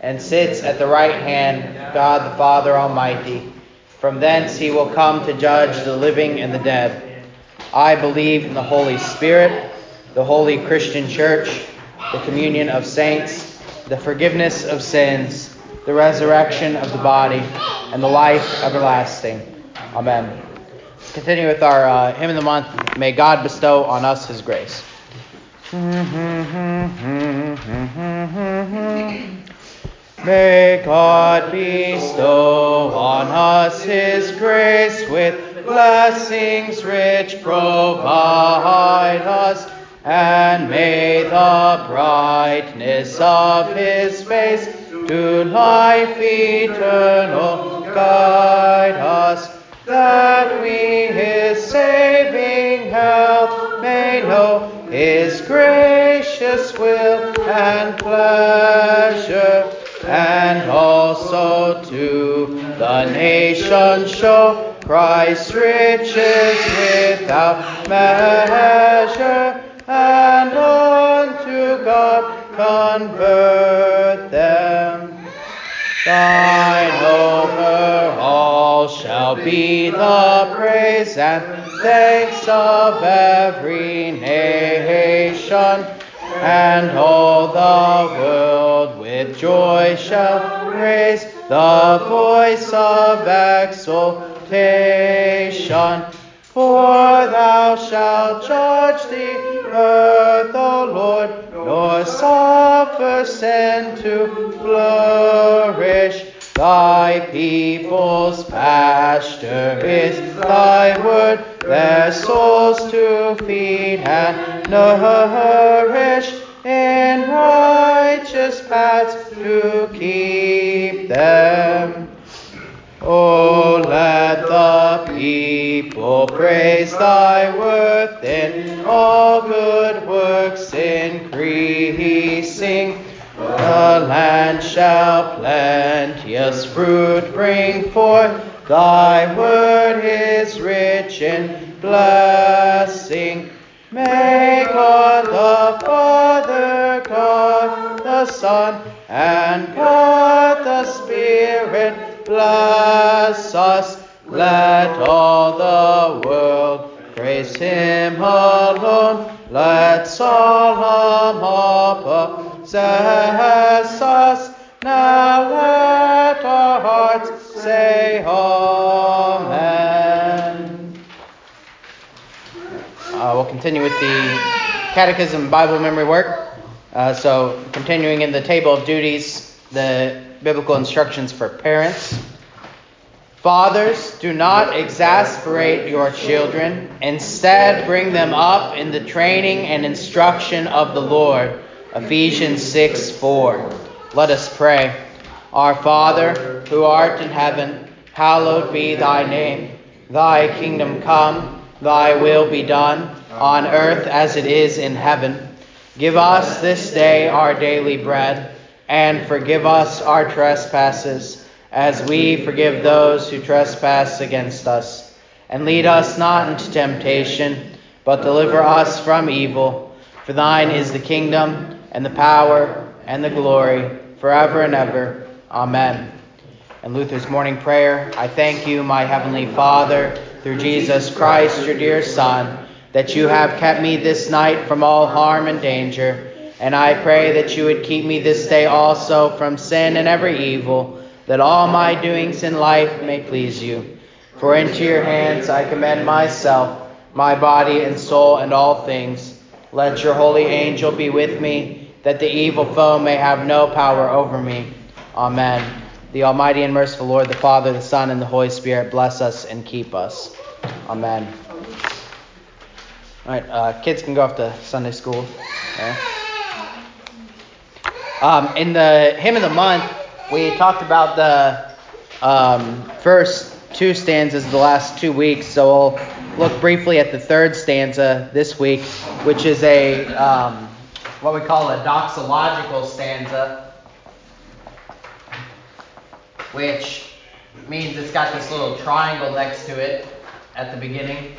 and sits at the right hand of God the Father Almighty. From thence he will come to judge the living and the dead. I believe in the Holy Spirit, the holy Christian church, the communion of saints, the forgiveness of sins, the resurrection of the body, and the life everlasting. Amen. Let's continue with our uh, hymn of the month. May God bestow on us his grace. May God bestow on us his grace with blessings rich. Provide us, and may the brightness of his face to life eternal guide us, that we his saving help may know. His gracious will and pleasure, and also to the nations show Christ's riches without measure, and unto God convert them. Thine over all shall be the praise and thanks of every nation, and all the world with joy shall raise the voice of exultation. For thou shalt judge the earth, O Lord, nor suffer sin to flourish. Thy people's pasture is thy word, their souls to feed and nourish, to keep them. Oh, let the people praise thy worth in all good works increasing. The land shall plenteous fruit bring forth. Thy word is rich in blessing. May God the Father, God Son, and God the Spirit bless us. Let all the world praise him alone. Let solemn awe possess us. Now let our hearts say Amen. Uh, we'll continue with the Catechism Bible memory work. Uh, so, continuing in the table of duties, the biblical instructions for parents. Fathers, do not exasperate your children. Instead, bring them up in the training and instruction of the Lord. Ephesians 6 4. Let us pray. Our Father, who art in heaven, hallowed be thy name. Thy kingdom come, thy will be done, on earth as it is in heaven. Give us this day our daily bread, and forgive us our trespasses, as we forgive those who trespass against us. And lead us not into temptation, but deliver us from evil. For thine is the kingdom, and the power, and the glory, forever and ever. Amen. In Luther's morning prayer I thank you, my heavenly Father, through Jesus Christ, your dear Son, that you have kept me this night from all harm and danger. And I pray that you would keep me this day also from sin and every evil, that all my doings in life may please you. For into your hands I commend myself, my body and soul, and all things. Let your holy angel be with me, that the evil foe may have no power over me. Amen. The Almighty and merciful Lord, the Father, the Son, and the Holy Spirit bless us and keep us. Amen. All right, uh, kids can go off to Sunday school. Um, in the hymn of the month, we talked about the um, first two stanzas the last two weeks, so we'll look briefly at the third stanza this week, which is a um, what we call a doxological stanza, which means it's got this little triangle next to it at the beginning,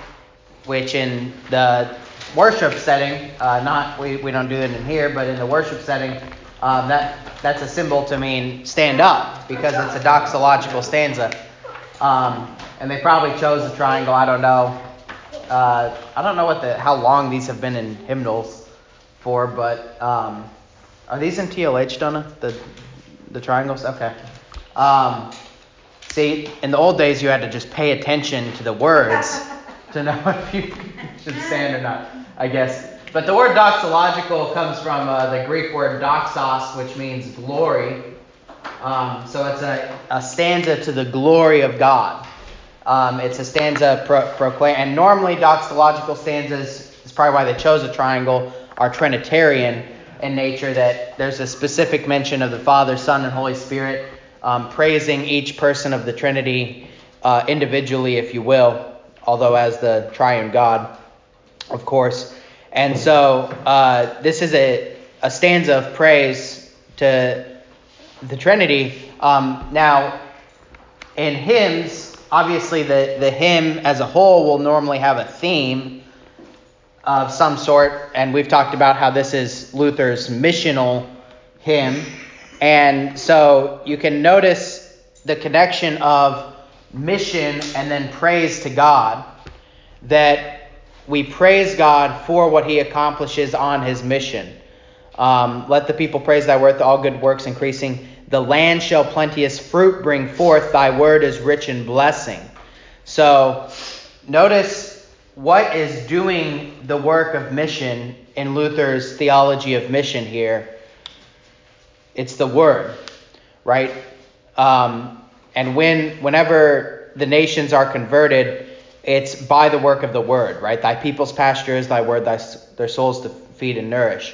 which in the worship setting, uh, not we, we don't do it in here, but in the worship setting, um, that that's a symbol to mean stand up because it's a doxological stanza. Um, and they probably chose a triangle. I don't know. Uh, I don't know what the how long these have been in hymnals for, but um, are these in TLH, Donna? The the triangles? Okay. Um, see, in the old days, you had to just pay attention to the words to know if you should stand or not. I guess. But the word doxological comes from uh, the Greek word doxos, which means glory. Um, so it's a, a, stanza to the glory of God. Um, it's a stanza pro- proclaim, and normally doxological stanzas is probably why they chose a triangle. Are Trinitarian in nature that there's a specific mention of the Father, Son, and Holy Spirit, um, praising each person of the Trinity uh, individually, if you will, although as the triune God, of course. And so uh, this is a, a stanza of praise to the Trinity. Um, now, in hymns, obviously the, the hymn as a whole will normally have a theme of some sort, and we've talked about how this is Luther's missional hymn. And so you can notice the connection of mission and then praise to God. That we praise God for what he accomplishes on his mission. Um, Let the people praise thy worth, all good works increasing. The land shall plenteous fruit bring forth, thy word is rich in blessing. So notice what is doing the work of mission in Luther's theology of mission here. It's the word, right? Um, and when whenever the nations are converted, it's by the work of the word, right? Thy people's pasture is thy word, thy, their souls to feed and nourish.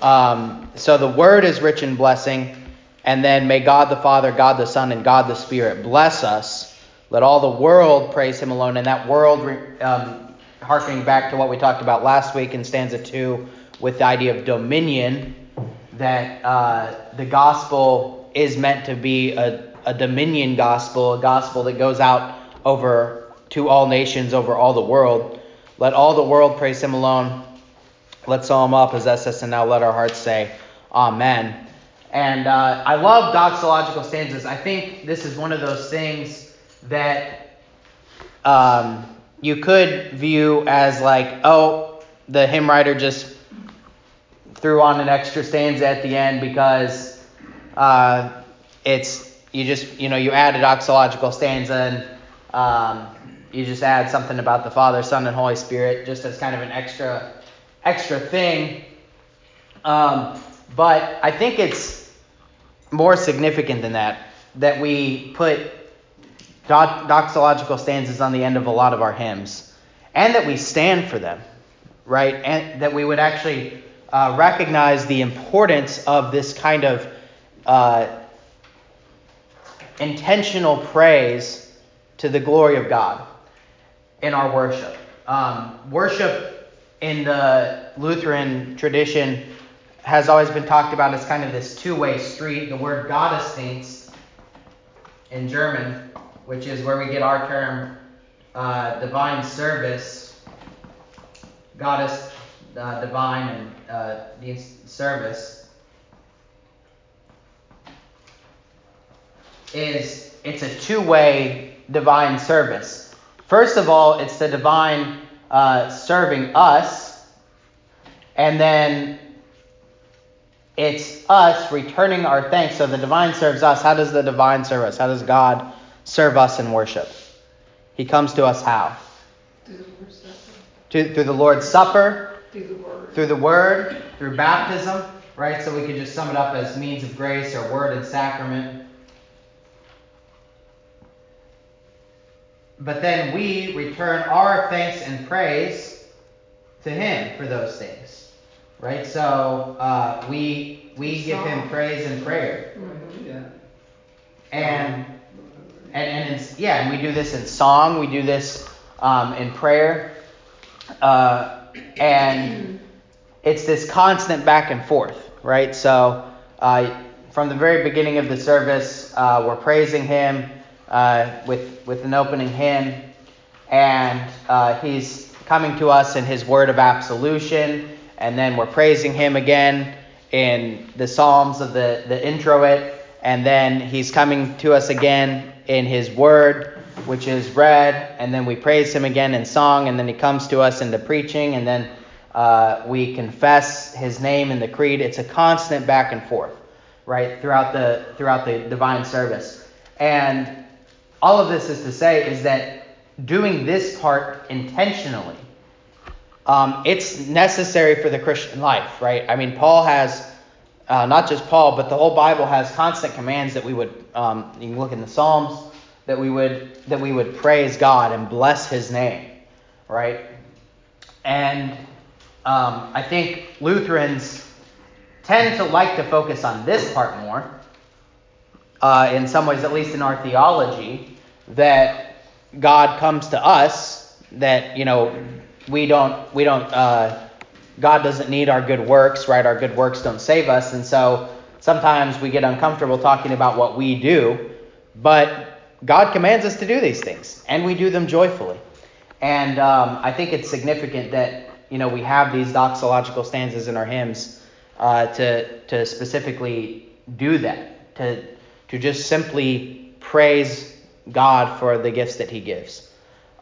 Um, so the word is rich in blessing. And then may God the Father, God the Son, and God the Spirit bless us. Let all the world praise him alone. And that world, um, harkening back to what we talked about last week in stanza 2 with the idea of dominion, that uh, the gospel is meant to be a, a dominion gospel, a gospel that goes out over to all nations over all the world. Let all the world praise him alone. Let Psalm up, possess us, and now let our hearts say, Amen. And uh, I love doxological stanzas. I think this is one of those things that um, you could view as like, oh, the hymn writer just threw on an extra stanza at the end because uh, it's you just you know you add a doxological stanza and um, you just add something about the Father, Son, and Holy Spirit just as kind of an extra extra thing. Um, but I think it's more significant than that that we put doxological stanzas on the end of a lot of our hymns, and that we stand for them, right? And that we would actually uh, recognize the importance of this kind of uh, intentional praise to the glory of God in our worship. Um, worship in the Lutheran tradition has always been talked about as kind of this two way street. The word Gottesdienst in German, which is where we get our term uh, divine service, Gottes, uh, divine, and uh, service, is it's a two way divine service. First of all, it's the divine uh, serving us, and then it's us returning our thanks. So the divine serves us. How does the divine serve us? How does God serve us in worship? He comes to us how? Through the, through the Lord's Supper, through the, word. through the Word, through baptism, right? So we could just sum it up as means of grace or word and sacrament. But then we return our thanks and praise to Him for those things, right? So uh, we we give Him praise and prayer. Mm-hmm. Yeah. yeah, and we do this in song, we do this um, in prayer, uh, and it's this constant back and forth, right? So uh, from the very beginning of the service, uh, we're praising Him uh, with with an opening hymn, and uh, He's coming to us in His word of absolution, and then we're praising Him again in the Psalms of the the introit, and then He's coming to us again in His word which is read, and then we praise him again in song, and then he comes to us in the preaching, and then uh, we confess his name in the creed. It's a constant back and forth, right, throughout the throughout the divine service. And all of this is to say is that doing this part intentionally, um, it's necessary for the Christian life, right? I mean, Paul has. Uh, not just Paul, but the whole Bible has constant commands that we would. Um, you can look in the Psalms that we would that we would praise God and bless His name, right? And um, I think Lutherans tend to like to focus on this part more. Uh, in some ways, at least in our theology, that God comes to us, that you know we don't we don't uh, God doesn't need our good works, right? Our good works don't save us, and so sometimes we get uncomfortable talking about what we do, but God commands us to do these things, and we do them joyfully. And um, I think it's significant that you know we have these doxological stanzas in our hymns uh, to to specifically do that, to to just simply praise God for the gifts that He gives,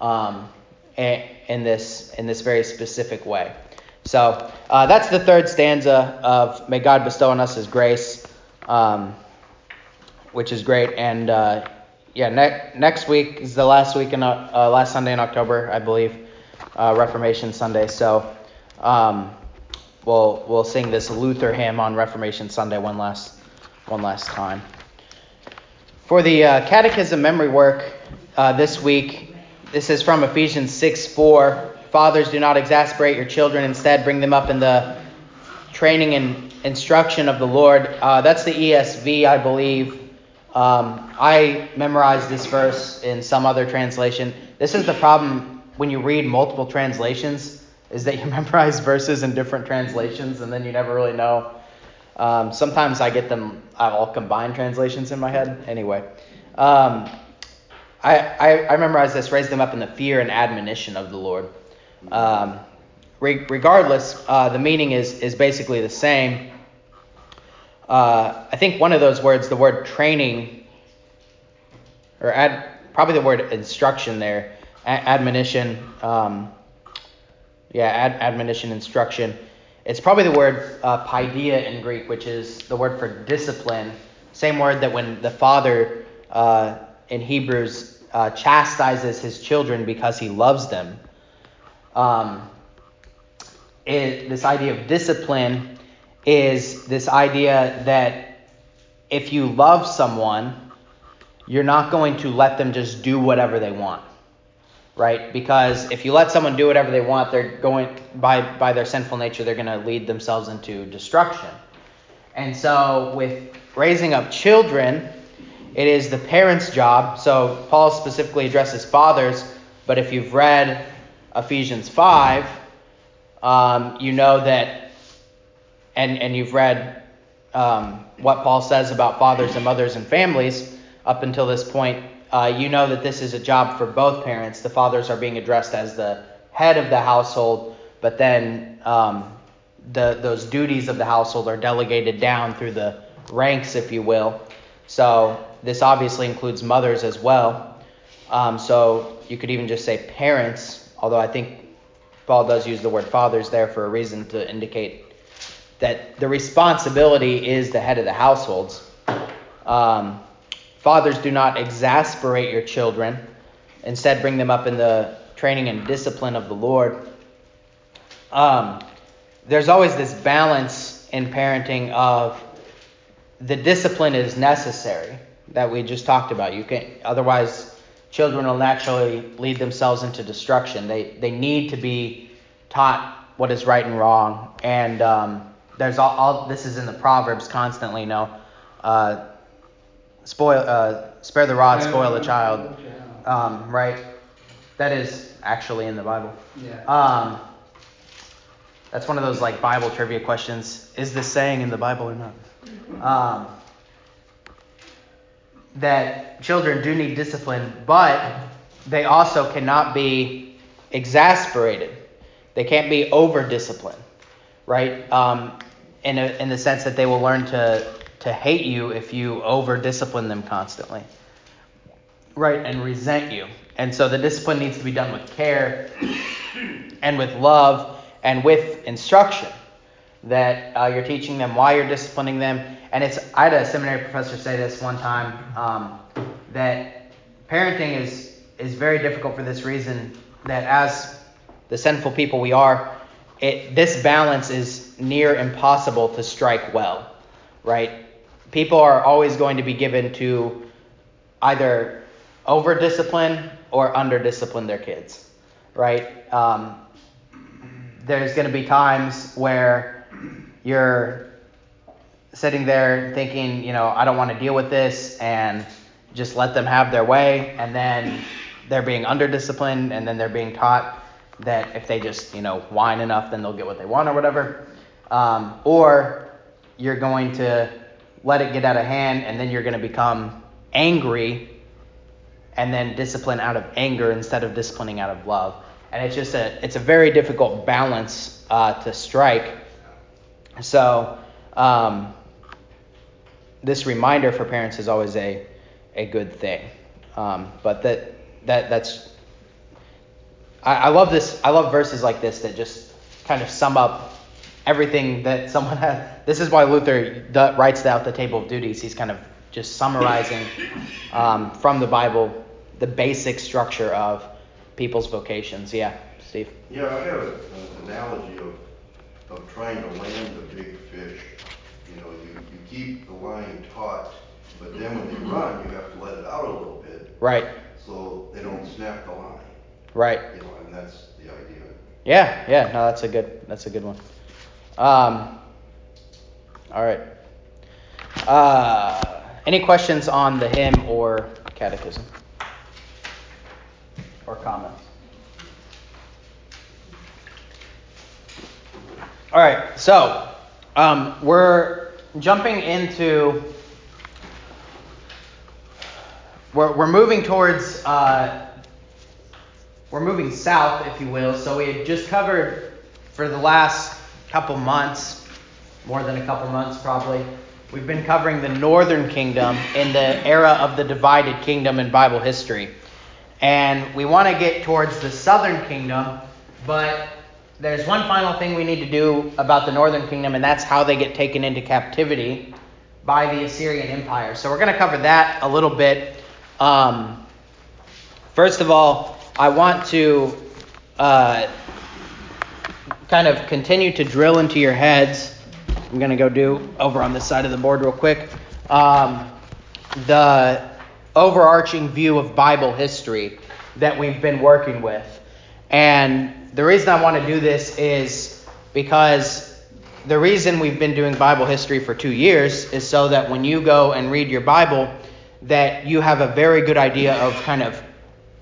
um, in this in this very specific way. So uh, that's the third stanza of "May God bestow on us His grace," um, which is great and. Uh, yeah, ne- next week is the last week in uh, uh, last Sunday in October, I believe, uh, Reformation Sunday. So um, we'll we'll sing this Luther hymn on Reformation Sunday one last one last time. For the uh, Catechism memory work uh, this week, this is from Ephesians 6 4. Fathers, do not exasperate your children; instead, bring them up in the training and instruction of the Lord. Uh, that's the ESV, I believe. Um, I memorized this verse in some other translation. This is the problem when you read multiple translations, is that you memorize verses in different translations and then you never really know. Um, sometimes I get them all combined translations in my head. Anyway, um, I, I, I memorized this, raise them up in the fear and admonition of the Lord. Um, re- regardless, uh, the meaning is, is basically the same uh, I think one of those words, the word training, or ad, probably the word instruction there, admonition, um, yeah, ad, admonition, instruction. It's probably the word uh, paideia in Greek, which is the word for discipline. Same word that when the father uh, in Hebrews uh, chastises his children because he loves them. Um, it, this idea of discipline is this idea that if you love someone, you're not going to let them just do whatever they want. Right? Because if you let someone do whatever they want, they're going by by their sinful nature, they're going to lead themselves into destruction. And so with raising up children, it is the parents' job. So Paul specifically addresses fathers, but if you've read Ephesians 5, um, you know that and, and you've read um, what Paul says about fathers and mothers and families up until this point, uh, you know that this is a job for both parents. The fathers are being addressed as the head of the household, but then um, the, those duties of the household are delegated down through the ranks, if you will. So this obviously includes mothers as well. Um, so you could even just say parents, although I think Paul does use the word fathers there for a reason to indicate that the responsibility is the head of the households. Um, fathers, do not exasperate your children. Instead, bring them up in the training and discipline of the Lord. Um, there's always this balance in parenting of the discipline is necessary that we just talked about. You can otherwise children will naturally lead themselves into destruction. They they need to be taught what is right and wrong, and um, there's all, all, this is in the Proverbs constantly. Know, uh, spoil, uh, spare the rod, spoil the child. um, right? That is actually in the Bible. Yeah. Um, that's one of those like Bible trivia questions. Is this saying in the Bible or not? Um, that children do need discipline, but they also cannot be exasperated. They can't be over disciplined, right? Um, in, a, in the sense that they will learn to, to hate you if you over discipline them constantly, right? And resent you. And so the discipline needs to be done with care and with love and with instruction. That uh, you're teaching them why you're disciplining them. And it's I had a seminary professor say this one time um, that parenting is is very difficult for this reason that as the sinful people we are, it, this balance is near impossible to strike well, right? People are always going to be given to either over discipline or under discipline their kids, right? Um, there's going to be times where you're sitting there thinking, you know, I don't want to deal with this and just let them have their way, and then they're being under disciplined, and then they're being taught that if they just, you know, whine enough, then they'll get what they want or whatever. Um, or you're going to let it get out of hand, and then you're going to become angry and then discipline out of anger instead of disciplining out of love. And it's just a it's a very difficult balance uh, to strike. So um, this reminder for parents is always a a good thing. Um, but that that that's I, I love this. I love verses like this that just kind of sum up everything that someone has. This is why Luther writes out the table of duties. He's kind of just summarizing um, from the Bible the basic structure of people's vocations. Yeah, Steve. Yeah, I have an analogy of of trying to land a big fish. You know, you, you keep the line taut, but then when they run, you have to let it out a little bit. Right. So they don't snap the line. Right. You know, and that's the idea. Yeah, yeah, no, that's a good that's a good one. Um, all right. Uh, any questions on the hymn or catechism? Or comments? All right, so um, we're jumping into. We're, we're moving towards. Uh, we're moving south, if you will. So we had just covered for the last couple months, more than a couple months probably. We've been covering the northern kingdom in the era of the divided kingdom in Bible history. And we want to get towards the southern kingdom, but there's one final thing we need to do about the northern kingdom, and that's how they get taken into captivity by the Assyrian Empire. So we're going to cover that a little bit. Um, first of all, I want to uh, kind of continue to drill into your heads. I'm going to go do over on this side of the board real quick. Um, the overarching view of Bible history that we've been working with. And the reason I want to do this is because the reason we've been doing Bible history for two years is so that when you go and read your Bible, that you have a very good idea of kind of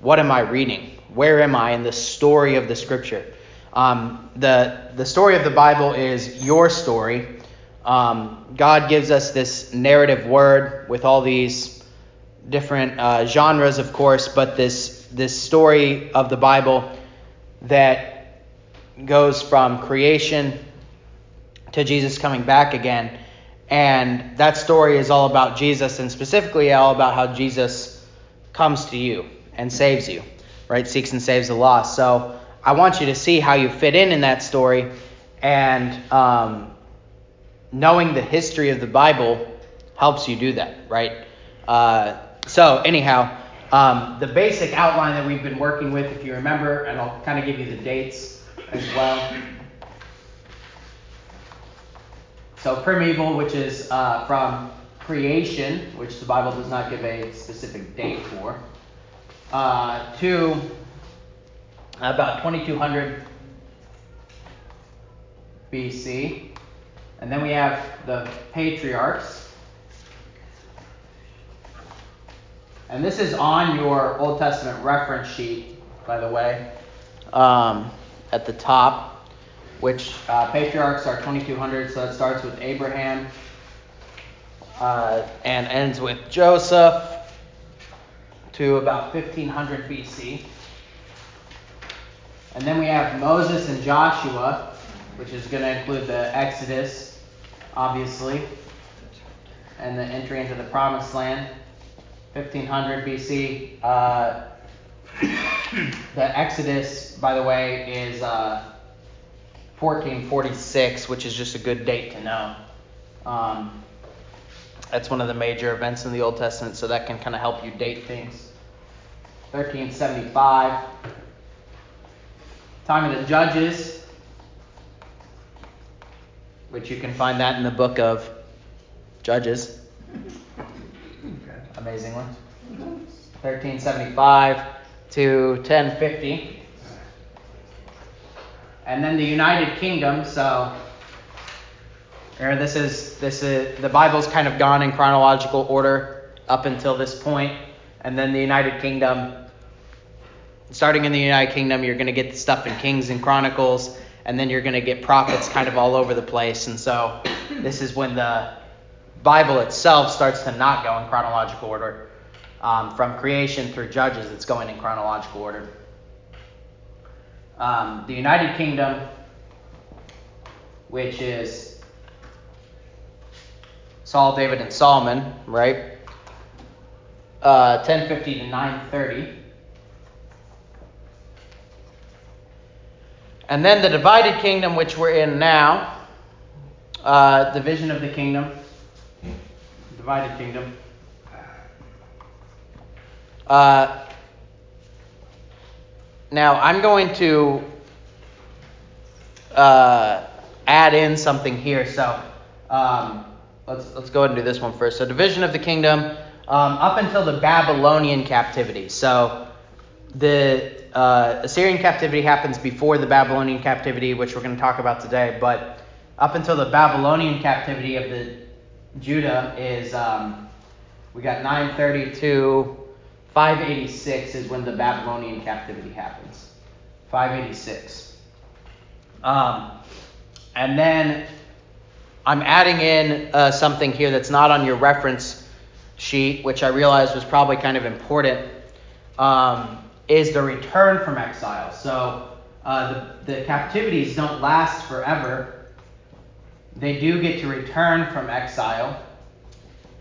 what am I reading? Where am I in the story of the Scripture? Um, the the story of the Bible is your story. Um, God gives us this narrative word with all these different uh, genres, of course, but this this story of the Bible that goes from creation to Jesus coming back again. And that story is all about Jesus, and specifically all about how Jesus comes to you and saves you, right? Seeks and saves the lost. So I want you to see how you fit in in that story, and um, knowing the history of the Bible helps you do that, right? Uh, so anyhow, um, the basic outline that we've been working with, if you remember, and I'll kind of give you the dates as well. So primeval, which is uh, from creation, which the Bible does not give a specific date for, uh, to about 2200 BC. And then we have the patriarchs. And this is on your Old Testament reference sheet, by the way, um, at the top, which uh, patriarchs are 2200, so it starts with Abraham uh, and ends with Joseph to about 1500 BC. And then we have Moses and Joshua, which is going to include the Exodus, obviously, and the entry into the Promised Land. 1500 BC. Uh, the Exodus, by the way, is uh, 1446, which is just a good date to know. Um, that's one of the major events in the Old Testament, so that can kind of help you date things. 1375, time of the Judges, which you can find that in the book of Judges. Amazingly. 1375 to 1050. And then the United Kingdom, so or this is this is the Bible's kind of gone in chronological order up until this point, and then the United Kingdom. Starting in the United Kingdom, you're going to get the stuff in Kings and Chronicles, and then you're going to get prophets kind of all over the place. And so this is when the Bible itself starts to not go in chronological order. Um, from creation through Judges, it's going in chronological order. Um, the United Kingdom, which is Saul, David, and Solomon, right? Uh, 1050 to 930. And then the divided kingdom, which we're in now, uh, division of the kingdom, divided kingdom. Uh, now, I'm going to uh, add in something here. So, um, let's let's go ahead and do this one first. So, division of the kingdom um, up until the Babylonian captivity. So, the uh, Assyrian captivity happens before the Babylonian captivity, which we're going to talk about today. But up until the Babylonian captivity of the Judah is um, we got 932. 586 is when the Babylonian captivity happens. 586. Um, and then I'm adding in uh, something here that's not on your reference sheet, which I realized was probably kind of important, um, is the return from exile. So uh, the, the captivities don't last forever. They do get to return from exile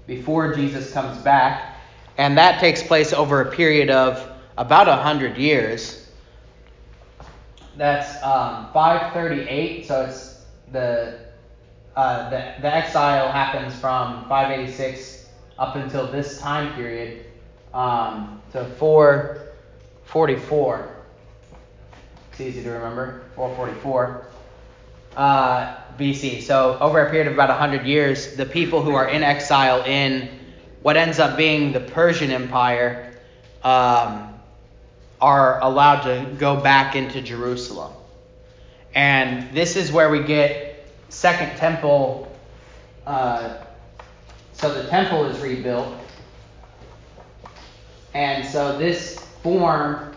before Jesus comes back and that takes place over a period of about 100 years. That's um, 538, so it's the, uh, the, the exile happens from 586 up until this time period um, to 444. It's easy to remember, 444 uh, BC. So over a period of about 100 years, the people who are in exile in what ends up being the Persian Empire um, are allowed to go back into Jerusalem. And this is where we get Second Temple. Uh, so the temple is rebuilt. And so this form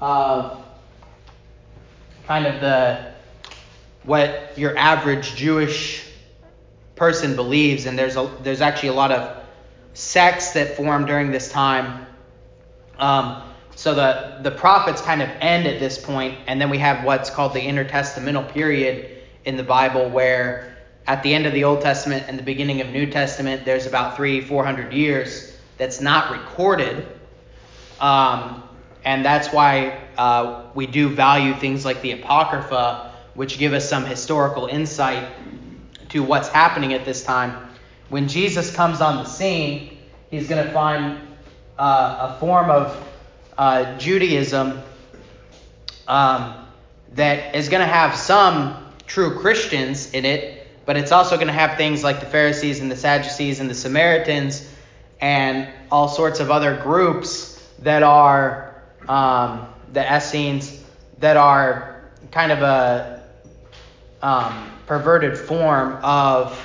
of kind of the what your average Jewish person believes, and there's a, there's actually a lot of sects that formed during this time. Um, so the, the prophets kind of end at this point, and then we have what's called the intertestamental period in the Bible, where at the end of the Old Testament and the beginning of New Testament, there's about three, four hundred years that's not recorded. Um, and that's why uh, we do value things like the Apocrypha, which give us some historical insight to what's happening at this time. When Jesus comes on the scene, he's going to find uh, a form of uh, Judaism um, that is going to have some true Christians in it, but it's also going to have things like the Pharisees and the Sadducees and the Samaritans and all sorts of other groups that are um, the Essenes that are kind of a um, perverted form of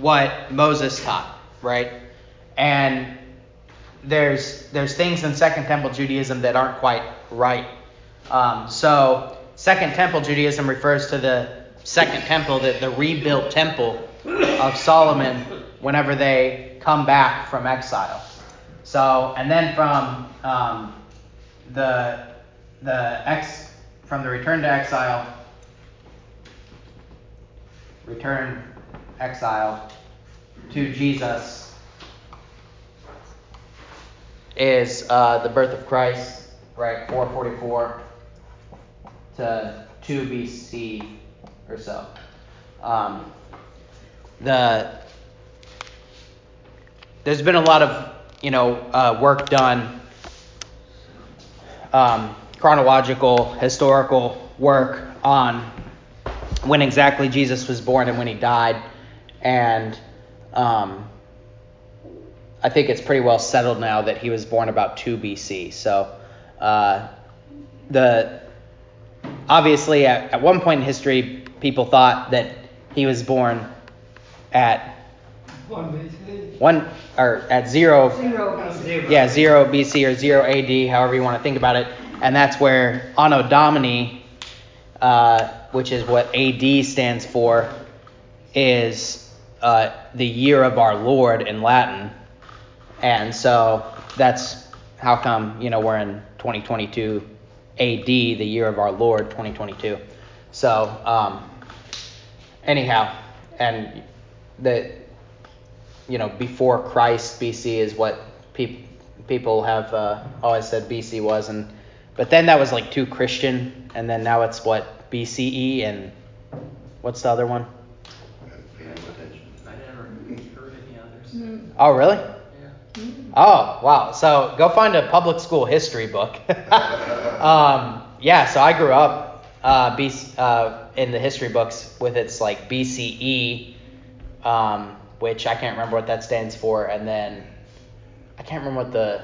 what Moses taught, right? and there's there's things in Second Temple Judaism that aren't quite right. Um, so Second Temple Judaism refers to the Second Temple, the, the rebuilt temple of Solomon whenever they come back from exile. So and then from um, the the ex from the return to exile, return exile to Jesus is uh, the birth of Christ, right? 444 to 2 BC or so. Um, the there's been a lot of you know uh, work done, um, chronological, historical work on when exactly Jesus was born and when he died, and um, I think it's pretty well settled now that he was born about 2 BC. So uh, the obviously at, at one point in history, people thought that he was born at One or at zero, Zero BC. yeah, zero BC or zero AD, however you want to think about it, and that's where Anno Domini, uh, which is what AD stands for, is uh, the year of our Lord in Latin, and so that's how come you know we're in 2022 AD, the year of our Lord 2022. So um, anyhow, and the you know before Christ BC is what people people have uh, always said BC was, and but then that was like too Christian, and then now it's what BCE and what's the other one? Pay no attention. I never heard any others. Oh really? Yeah. Oh, wow. So go find a public school history book. um, yeah, so I grew up uh, BC, uh, in the history books with its like BCE, um, which I can't remember what that stands for, and then I can't remember what the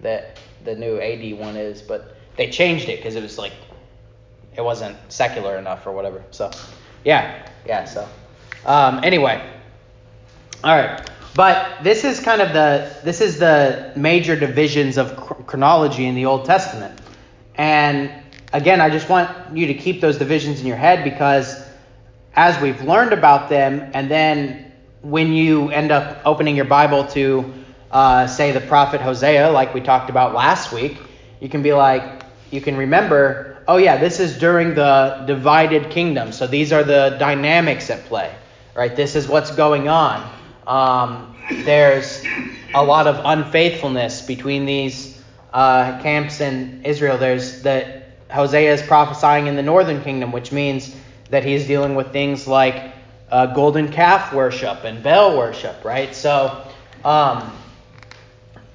the the new AD one is, but they changed it because it was like it wasn't secular enough or whatever. So yeah, yeah. So um, anyway, all right. But this is kind of the this is the major divisions of chronology in the Old Testament. And again, I just want you to keep those divisions in your head because as we've learned about them, and then when you end up opening your Bible to uh, say the prophet Hosea, like we talked about last week, you can be like, you can remember, oh yeah, this is during the divided kingdom. So these are the dynamics at play, right? This is what's going on. Um, there's a lot of unfaithfulness between these uh, camps in Israel. There's that Hosea is prophesying in the northern kingdom, which means that he's dealing with things like uh, golden calf worship and Baal worship, right? So, um,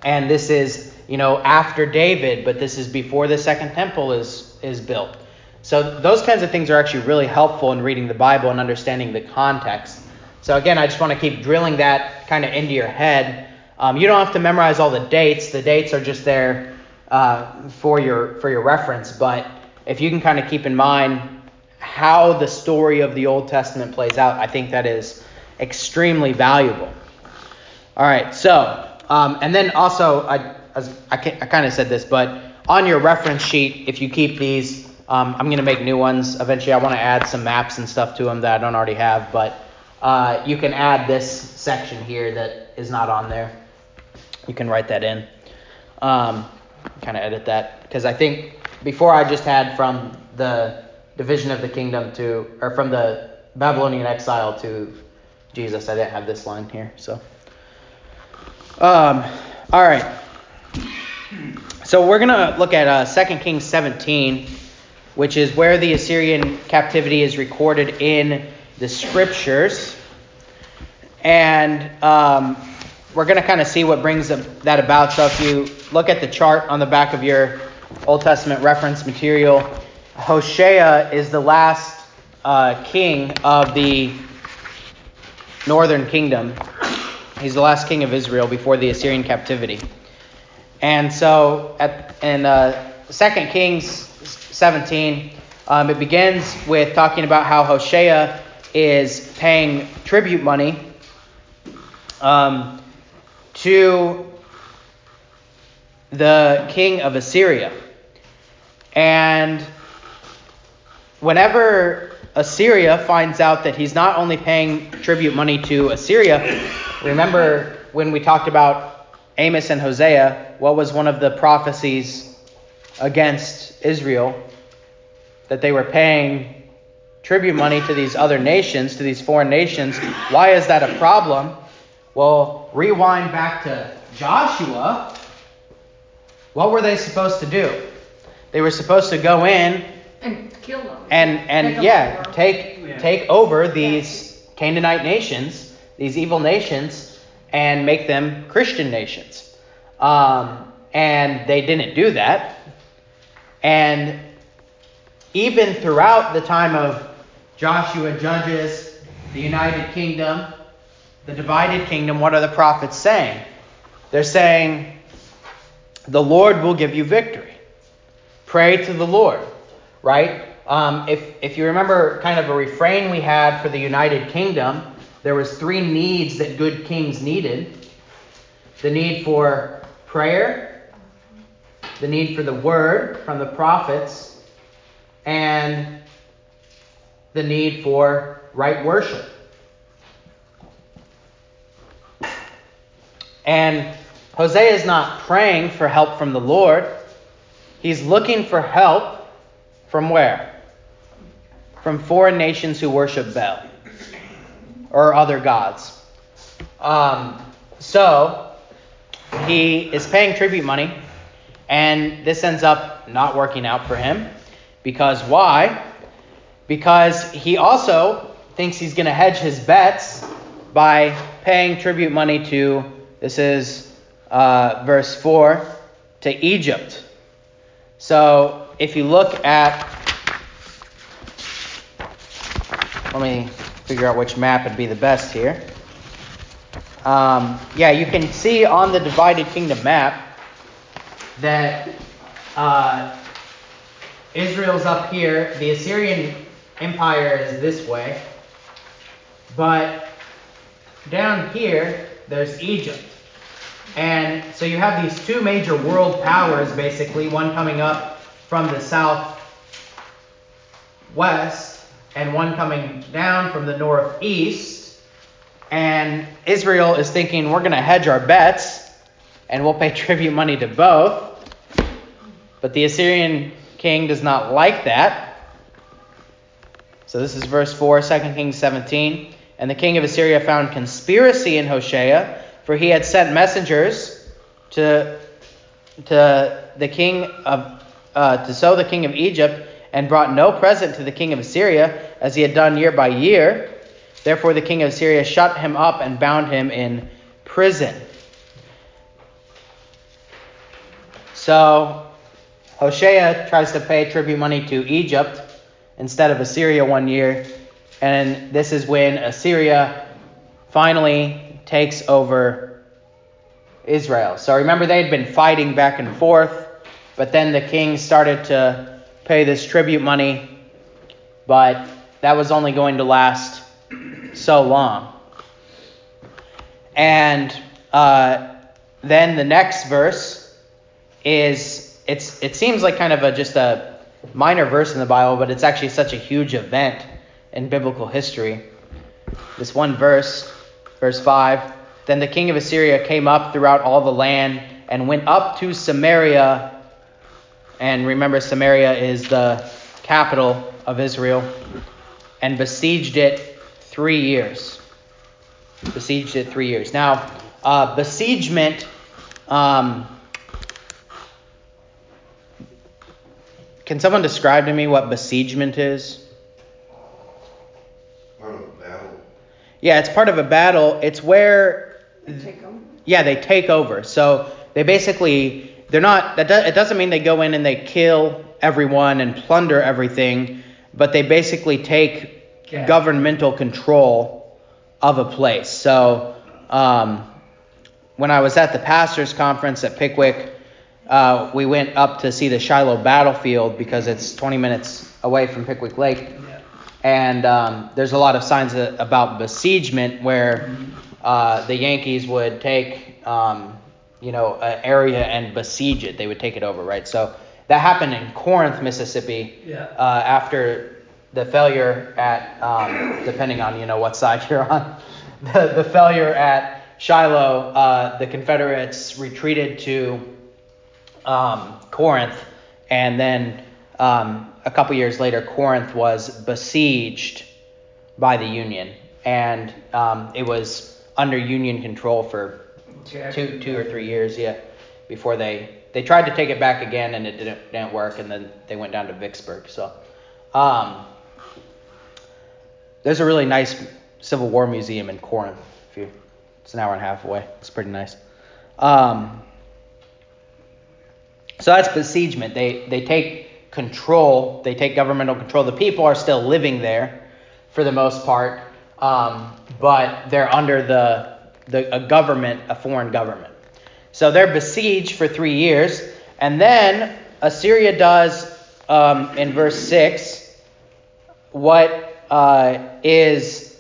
and this is you know after David, but this is before the second temple is is built. So those kinds of things are actually really helpful in reading the Bible and understanding the context. So again, I just want to keep drilling that kind of into your head. Um, you don't have to memorize all the dates. The dates are just there uh, for your for your reference. But if you can kind of keep in mind how the story of the Old Testament plays out, I think that is extremely valuable. All right. So um, and then also I as I, I kind of said this, but on your reference sheet, if you keep these, um, I'm going to make new ones. Eventually, I want to add some maps and stuff to them that I don't already have, but uh, you can add this section here that is not on there. You can write that in. Um, kind of edit that because I think before I just had from the division of the kingdom to, or from the Babylonian exile to Jesus, I didn't have this line here. So, um, all right. So we're gonna look at uh, 2 Kings 17, which is where the Assyrian captivity is recorded in the scriptures, and um, we're gonna kind of see what brings that about. So if you look at the chart on the back of your Old Testament reference material, Hoshea is the last uh, king of the northern kingdom. He's the last king of Israel before the Assyrian captivity. And so at, in uh, 2 Kings 17, um, it begins with talking about how Hoshea is paying tribute money um, to the king of Assyria. And whenever Assyria finds out that he's not only paying tribute money to Assyria, remember when we talked about Amos and Hosea, what was one of the prophecies against Israel? That they were paying tribute money to these other nations, to these foreign nations. Why is that a problem? Well, rewind back to Joshua. What were they supposed to do? They were supposed to go in And kill them. and Take yeah, over. take Yeah. take over these Canaanite nations, these evil nations, and make them Christian nations. Um, and they didn't do that. And even throughout the time of Joshua, Judges, the United Kingdom, the divided kingdom, what are the prophets saying? They're saying, the Lord will give you victory. Pray to the Lord, right? Um, if, if you remember kind of a refrain we had for the United Kingdom, there was three needs that good kings needed. The need for prayer, the need for the word from the prophets, and the need for right worship. And Hosea is not praying for help from the Lord. He's looking for help from where? From foreign nations who worship Baal or other gods. Um, so he is paying tribute money, and this ends up not working out for him. Because why? Because he also thinks he's going to hedge his bets by paying tribute money to, this is uh, verse 4, to Egypt. So if you look at, let me figure out which map would be the best here. Um, yeah, you can see on the divided kingdom map that uh, Israel's up here, the Assyrian Empire is this way, but down here there's Egypt. And so you have these two major world powers, basically, one coming up from the south west, and one coming down from the northeast. And Israel is thinking, we're going to hedge our bets, and we'll pay tribute money to both. But the Assyrian king does not like that. So this is verse 4, 2 Kings 17. And the king of Assyria found conspiracy in Hoshea for he had sent messengers to, to the king of uh, to So the king of Egypt, and brought no present to the king of Assyria, as he had done year by year. Therefore the king of Assyria shut him up and bound him in prison. So Hoshea tries to pay tribute money to Egypt instead of Assyria one year, and this is when Assyria finally takes over Israel. So remember, they had been fighting back and forth, but then the king started to pay this tribute money, but that was only going to last so long. And uh, then the next verse is it's it seems like kind of a just a minor verse in the Bible, but it's actually such a huge event in biblical history. This one verse, verse 5 Then the king of Assyria came up throughout all the land and went up to Samaria. And remember, Samaria is the capital of Israel, and besieged it three years. Besieged it three years. Now, uh, besiegement. Um, can someone describe to me what besiegement is? Part of a battle. Yeah, it's part of a battle. It's where Take them. yeah, they take over. So they basically they're not that do, it doesn't mean they go in and they kill everyone and plunder everything, but they basically take Yeah. governmental control of a place. So um, when I was at the pastors conference at Pickwick, uh, we went up to see the Shiloh battlefield because it's 20 minutes away from Pickwick Lake. Yeah. And um, there's a lot of signs about besiegement where uh, the Yankees would take um, you know, an area and besiege it. They would take it over, right? So that happened in Corinth, Mississippi, Yeah. uh, after the failure at, um, depending on you know what side you're on, the, the failure at Shiloh, uh, the Confederates retreated to um, Corinth, and then um, a couple years later, Corinth was besieged by the Union, and um, it was under Union control for two, two or three years, yeah, before they they tried to take it back again, and it didn't didn't work, and then they went down to Vicksburg. So, um, there's a really nice Civil War museum in Corinth. If you, it's an hour and a half away. It's pretty nice. Um, so that's besiegement. They they take control. They take governmental control. The people are still living there, for the most part, um, but they're under the the a government, a foreign government. So they're besieged for three years, and then Assyria does um, in verse six what uh, is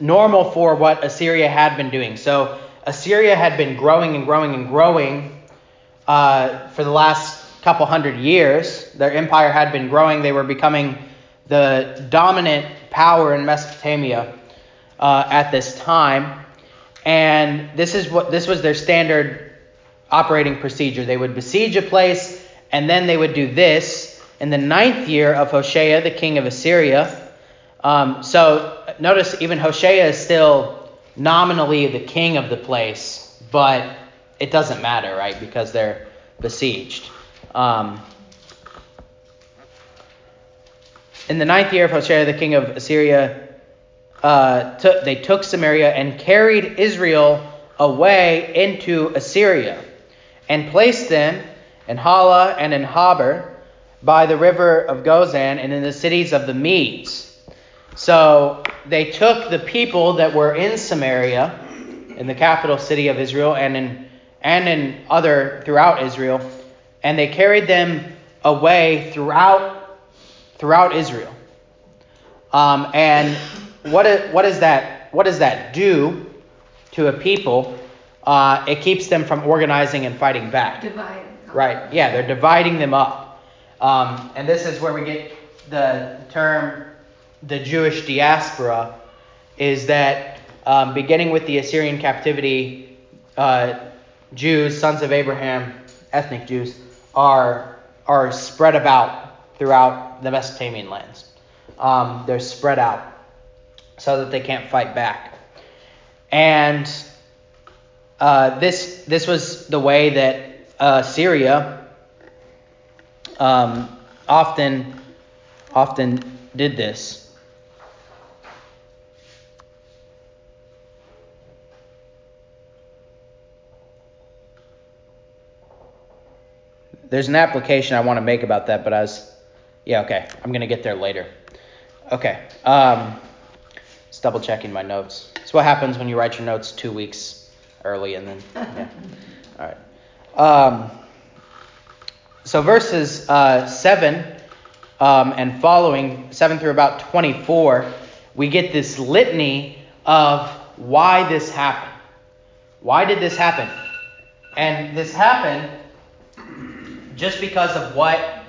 normal for what Assyria had been doing. So Assyria had been growing and growing and growing uh, for the last couple hundred years. Their empire had been growing. They were becoming the dominant power in Mesopotamia uh, at this time. And this is what this was their standard operating procedure. They would besiege a place, and then they would do this in the ninth year of Hoshea, the king of Assyria. Um, so notice even Hoshea is still nominally the king of the place, but it doesn't matter, right? Because they're besieged. Um, in the ninth year of Hoshea, the king of Assyria, uh, they took Samaria and carried Israel away into Assyria and placed them in Hala and in Habor by the river of Gozan and in the cities of the Medes. So they took the people that were in Samaria, in the capital city of Israel, and in and in other throughout Israel, and they carried them away throughout throughout Israel. Um, and what is, what is that? What does that do to a people? Uh, it keeps them from organizing and fighting back. Divide. Right. Yeah, they're dividing them up. Um, and this is where we get the term the Jewish diaspora, is that um, beginning with the Assyrian captivity, uh, Jews, sons of Abraham, ethnic Jews, are are spread about throughout the Mesopotamian lands. Um, they're spread out so that they can't fight back. And uh, this this was the way that uh, Syria um, often often did this. There's an application I want to make about that, but I was, yeah, okay, I'm gonna get there later. Okay, um, double checking my notes. It's what happens when you write your notes two weeks early, and then yeah. All right. Um, so verses uh, seven um, and following, seven through about twenty-four, we get this litany of why this happened. Why did this happen? And this happened just because of what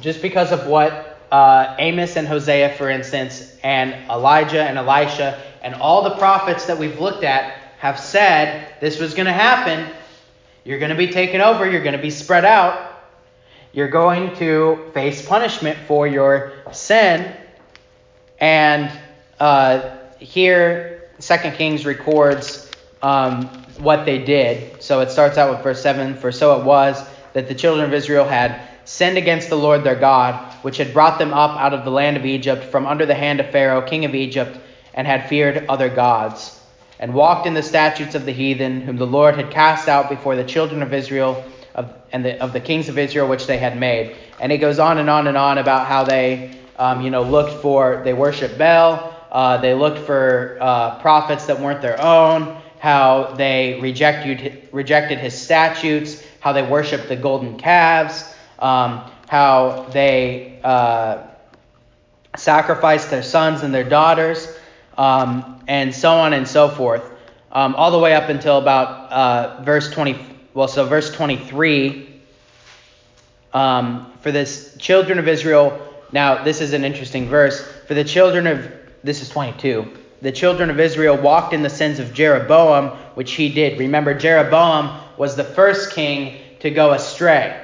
just because of what uh, Amos and Hosea, for instance, and Elijah and Elisha, and all the prophets that we've looked at have said this was going to happen. You're going to be taken over. You're going to be spread out. You're going to face punishment for your sin. And uh, here, Second Kings records um, what they did. So it starts out with verse 7 For so it was that the children of Israel had sinned against the Lord their God, which had brought them up out of the land of Egypt from under the hand of Pharaoh, king of Egypt, and had feared other gods, and walked in the statutes of the heathen, whom the Lord had cast out before the children of Israel of, and the, of the kings of Israel which they had made. And it goes on and on and on about how they, um, you know, looked for, they worshiped Baal, uh, they looked for uh, prophets that weren't their own, how they rejected, rejected his statutes, how they worshiped the golden calves, um, how they uh, sacrificed their sons and their daughters, um, and so on and so forth. um, all the way up until about uh, verse 20. Well, so verse 23. Um, for this children of Israel. Now, this is an interesting verse. For the children of this is 22. The children of Israel walked in the sins of Jeroboam, which he did. Remember, Jeroboam was the first king to go astray.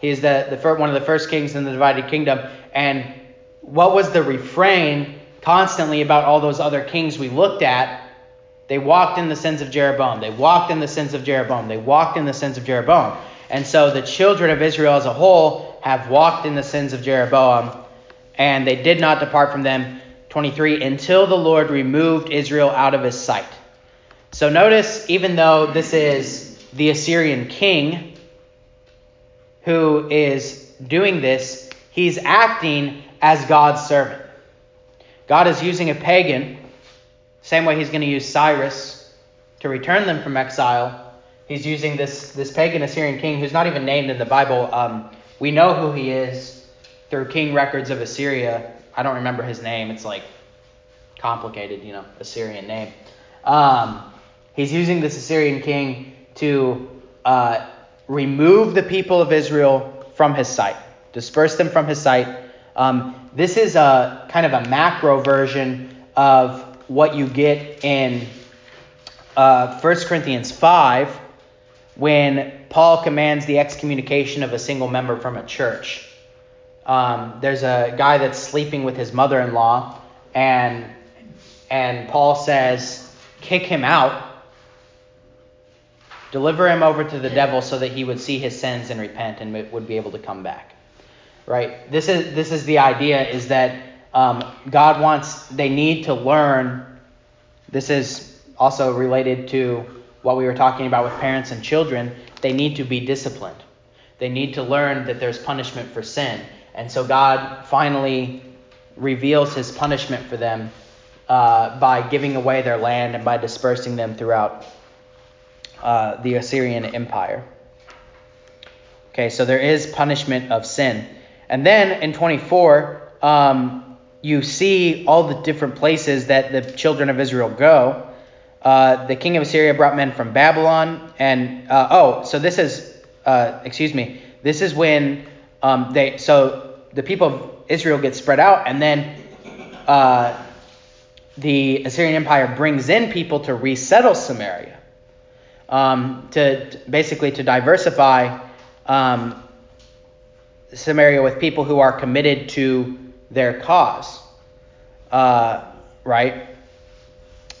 He's the, the first, one of the first kings in the divided kingdom. And what was the refrain constantly about all those other kings we looked at? They walked in the sins of Jeroboam. They walked in the sins of Jeroboam. They walked in the sins of Jeroboam. And so the children of Israel as a whole have walked in the sins of Jeroboam, and they did not depart from them. 23, until the Lord removed Israel out of his sight. So notice, even though this is the Assyrian king who is doing this, he's acting as God's servant. God is using a pagan, same way he's going to use Cyrus to return them from exile. He's using this, this pagan Assyrian king who's not even named in the Bible. Um, we know who he is through king records of Assyria. I don't remember his name. It's like complicated, you know, Assyrian name. Um, he's using this Assyrian king to uh, remove the people of Israel from his sight, disperse them from his sight. Um, this is a kind of a macro version of what you get in uh, 1 Corinthians 5 when Paul commands the excommunication of a single member from a church. Um, there's a guy that's sleeping with his mother-in-law, and and Paul says, kick him out, deliver him over to the devil so that he would see his sins and repent and would be able to come back. Right? This is this is the idea is that um, God wants they need to learn. This is also related to what we were talking about with parents and children. They need to be disciplined. They need to learn that there's punishment for sin. And so God finally reveals his punishment for them uh, by giving away their land and by dispersing them throughout uh, the Assyrian Empire. Okay, so there is punishment of sin. And then in 24, um, you see all the different places that the children of Israel go. Uh, the king of Assyria brought men from Babylon, and uh, oh, so this is, uh, excuse me, this is when um, they, so the people of Israel get spread out, and then uh, the Assyrian Empire brings in people to resettle Samaria, um, to, to, basically to diversify um, Samaria with people who are committed to their cause, uh, right?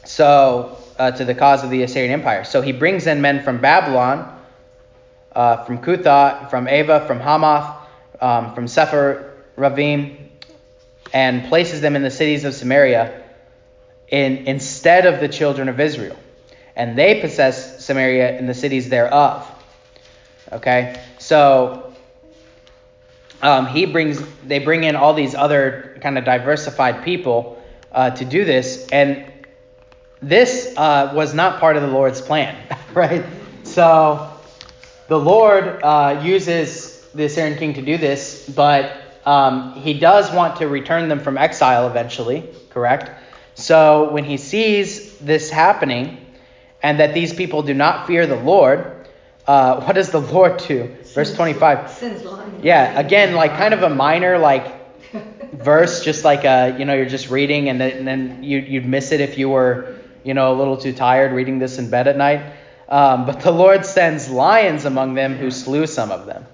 So uh, to the cause of the Assyrian Empire. So he brings in men from Babylon, uh, from Cutha, from Ava, from Hamath, um, from Sephar Ravim, and places them in the cities of Samaria in, instead of the children of Israel. And they possess Samaria and the cities thereof. Okay, so um, he brings they bring in all these other kind of diversified people uh, to do this, and this uh, was not part of the Lord's plan, right? So the Lord uh, uses the Assyrian king to do this, but um, he does want to return them from exile eventually, correct? So when he sees this happening and that these people do not fear the Lord, uh, what does the Lord do? Verse 25. Yeah, again, like kind of a minor, like verse, just like a, you know, you're just reading and then, and then you, you'd miss it if you were you know, a little too tired reading this in bed at night. Um, but the Lord sends lions among them who slew some of them.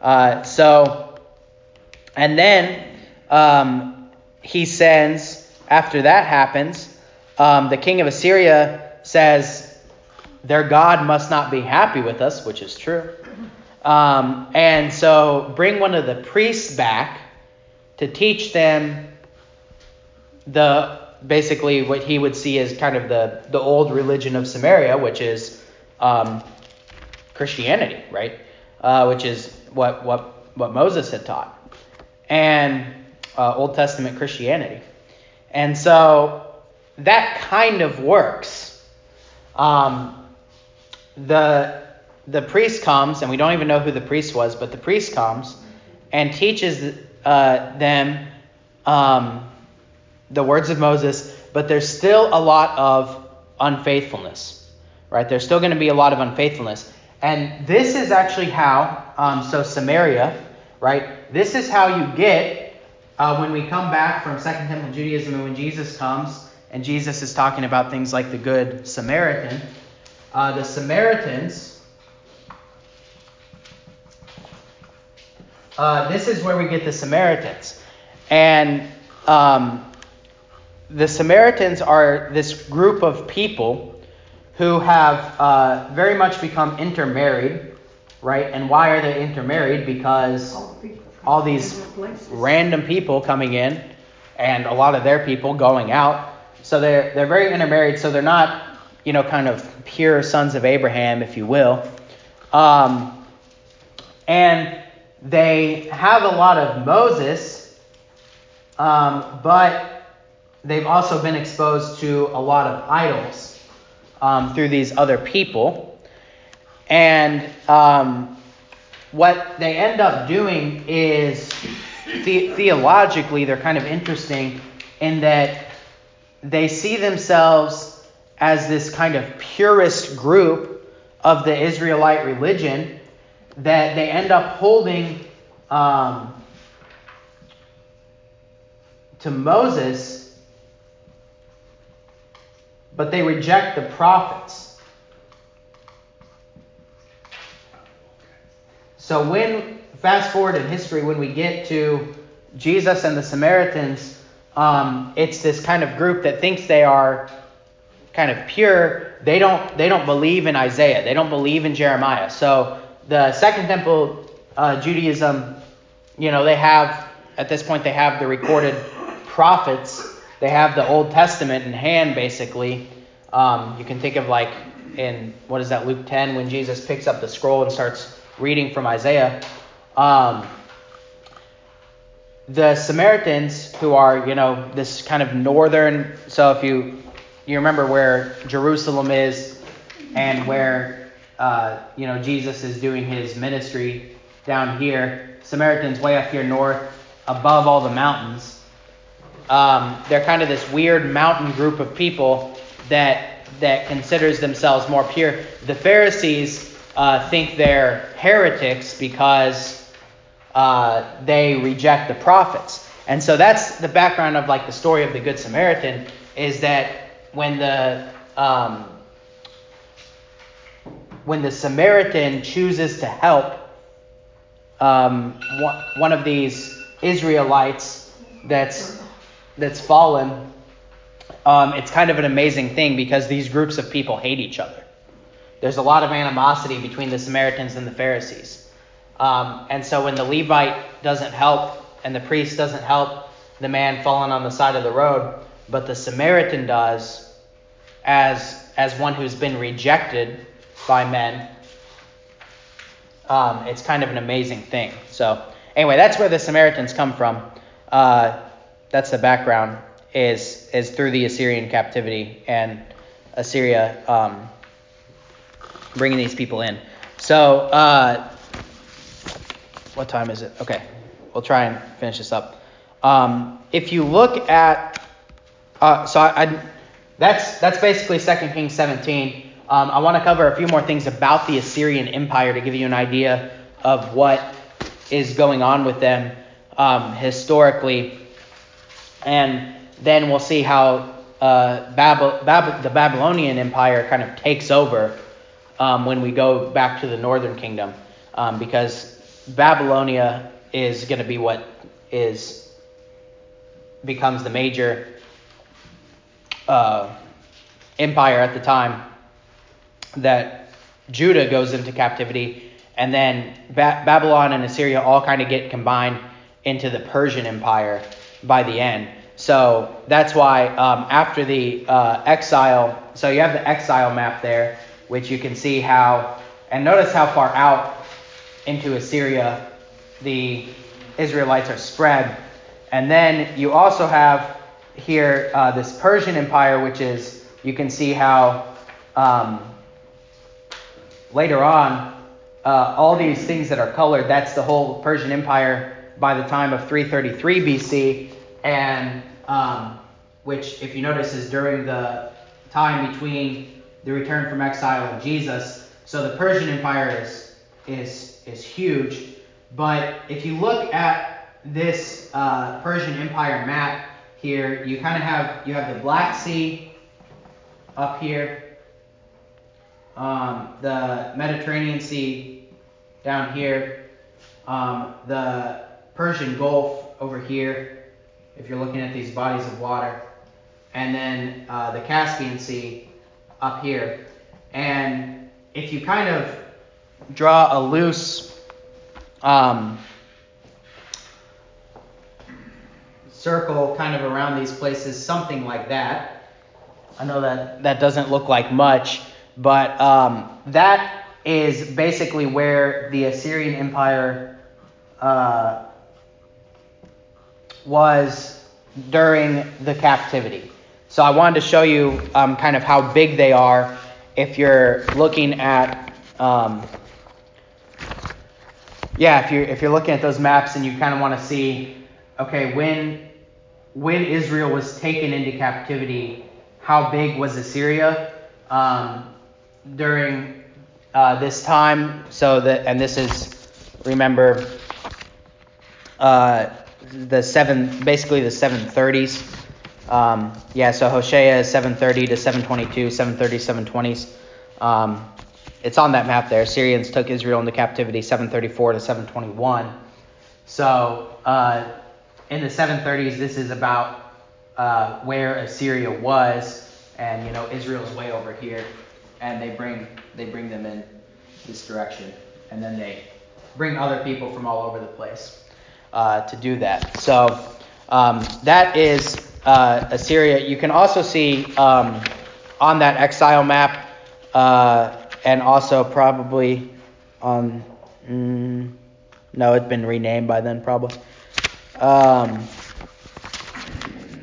Uh, so, and then um, he sends, after that happens, um, the king of Assyria says, Their God must not be happy with us, which is true. Um, and so bring one of the priests back to teach them the basically what he would see as kind of the, the old religion of Samaria, which is um, Christianity, right? Uh, which is what, what, what Moses had taught, and uh, Old Testament Christianity. And so that kind of works. Um, the, the priest comes, and we don't even know who the priest was, but the priest comes and teaches uh, them. Um, the words of Moses, but there's still a lot of unfaithfulness, right? There's still going to be a lot of unfaithfulness. And this is actually how, um, so Samaria, right? This is how you get uh, when we come back from Second Temple Judaism and when Jesus comes and Jesus is talking about things like the Good Samaritan. Uh, the Samaritans, uh, this is where we get the Samaritans. And um, the Samaritans are this group of people who have uh, very much become intermarried, right? And why are they intermarried? Because all these random people coming in and a lot of their people going out. So they're they're very intermarried. So they're not, you know, kind of pure sons of Abraham, if you will. Um, and they have a lot of Moses, um, but they've also been exposed to a lot of idols um, through these other people. And um, what they end up doing is the- theologically, they're kind of interesting in that they see themselves as this kind of purist group of the Israelite religion that they end up holding um, to Moses, but they reject the prophets. So when fast forward in history, when we get to Jesus and the Samaritans, um, it's this kind of group that thinks they are kind of pure. They don't they don't believe in Isaiah. They don't believe in Jeremiah. So the Second Temple uh, Judaism, you know, they have at this point they have the recorded prophets. They have the Old Testament in hand, basically. Um, you can think of like in what is that Luke 10 when Jesus picks up the scroll and starts reading from Isaiah. Um, the Samaritans, who are you know this kind of northern, so if you you remember where Jerusalem is and where uh, you know Jesus is doing his ministry down here, Samaritans way up here north, above all the mountains. Um, they're kind of this weird mountain group of people that that considers themselves more pure. The Pharisees uh, think they're heretics because uh, they reject the prophets. And so that's the background of like the story of the Good Samaritan is that when the um, when the Samaritan chooses to help um, one of these Israelites that's that's fallen, um, it's kind of an amazing thing because these groups of people hate each other. There's a lot of animosity between the Samaritans and the Pharisees. Um, and so when the Levite doesn't help and the priest doesn't help the man fallen on the side of the road, but the Samaritan does, as as one who's been rejected by men, um, it's kind of an amazing thing. So anyway, that's where the Samaritans come from. Uh, that's the background is is through the Assyrian captivity and Assyria um, bringing these people in. So. Uh, what time is it? Okay, we'll try and finish this up. Um, if you look at, uh, so I, I, that's that's basically 2 Kings 17. Um, I want to cover a few more things about the Assyrian Empire to give you an idea of what is going on with them um, historically, and then we'll see how uh, Bab- Bab- the Babylonian Empire kind of takes over um, when we go back to the Northern Kingdom, um, because Babylonia is going to be what is becomes the major uh, empire at the time that Judah goes into captivity, and then ba- Babylon and Assyria all kind of get combined into the Persian Empire by the end. So that's why um, after the uh, exile, so you have the exile map there, which you can see how, and notice how far out into Assyria the Israelites are spread. And then you also have here uh, this Persian Empire, which is, you can see how um, later on, uh, all these things that are colored, that's the whole Persian Empire by the time of 333 BC, and um, which, if you notice, is during the time between the return from exile and Jesus. So the Persian Empire is is is huge. But if you look at this uh, Persian Empire map here, you kind of have you have the Black Sea up here, um, the Mediterranean Sea down here, um, the Persian Gulf over here, if you're looking at these bodies of water, and then uh, the Caspian Sea up here. And if you kind of draw a loose um, circle kind of around these places, something like that. I know that that doesn't look like much, but um, that is basically where the Assyrian Empire uh, was during the captivity. So I wanted to show you um, kind of how big they are if you're looking at um, yeah if you're if you're looking at those maps and you kind of want to see okay when when Israel was taken into captivity how big was Assyria um, during uh, this time so that and this is remember uh, the seven basically the 730s um, yeah so Hosea is 730 to 722 730 720s um, it's on that map there. Syrians took Israel into captivity 734 to 721. So uh, in the 730s, this is about uh, where Assyria was, and you know Israel's way over here, and they bring they bring them in this direction, and then they bring other people from all over the place uh, to do that. So um, that is uh, Assyria. You can also see um, on that exile map uh, and also probably on. Mm, no, it's been renamed by then, probably. Um,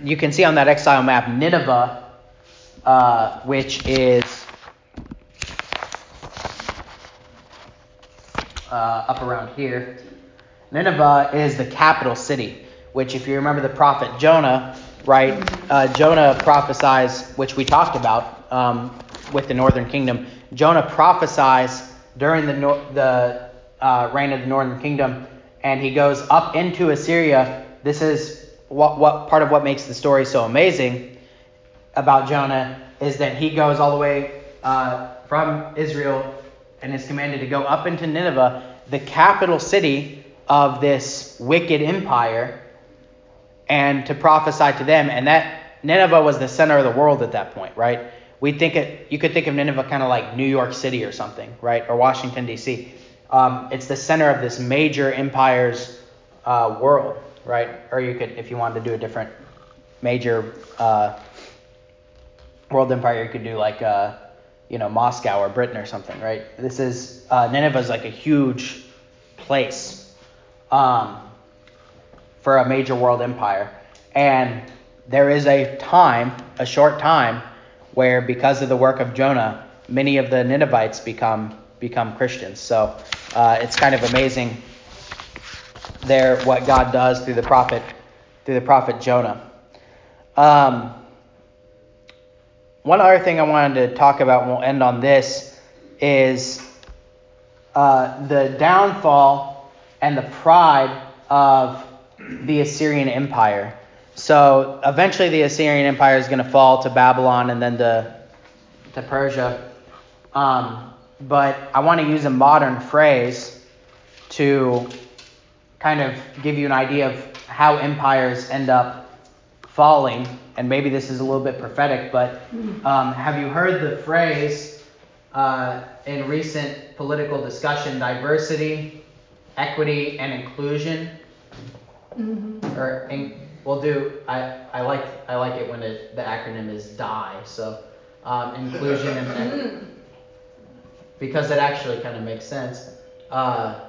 you can see on that exile map Nineveh, uh, which is uh, up around here. Nineveh is the capital city, which, if you remember the prophet Jonah, right? Uh, Jonah prophesies, which we talked about um, with the northern kingdom. Jonah prophesies during the, the uh, reign of the northern kingdom, and he goes up into Assyria. This is what, what part of what makes the story so amazing about Jonah is that he goes all the way uh, from Israel and is commanded to go up into Nineveh, the capital city of this wicked empire, and to prophesy to them. And that Nineveh was the center of the world at that point, right? We think it. You could think of Nineveh kind of like New York City or something, right, or Washington D.C. Um, it's the center of this major empire's uh, world, right? Or you could, if you wanted to do a different major uh, world empire, you could do like, uh, you know, Moscow or Britain or something, right? This is uh, Nineveh is like a huge place um, for a major world empire, and there is a time, a short time, where because of the work of Jonah, many of the Ninevites become become Christians. So uh, it's kind of amazing there what God does through the prophet through the prophet Jonah. Um, one other thing I wanted to talk about, and we'll end on this, is uh, the downfall and the pride of the Assyrian Empire. So eventually, the Assyrian Empire is going to fall to Babylon and then to to Persia. Um, but I want to use a modern phrase to kind of give you an idea of how empires end up falling. And maybe this is a little bit prophetic, but um, have you heard the phrase uh, in recent political discussion diversity, equity, and inclusion? Mm-hmm. Or in, we'll do. I, I like I like it when it, the acronym is DIE. So um, inclusion and because it actually kind of makes sense. Uh,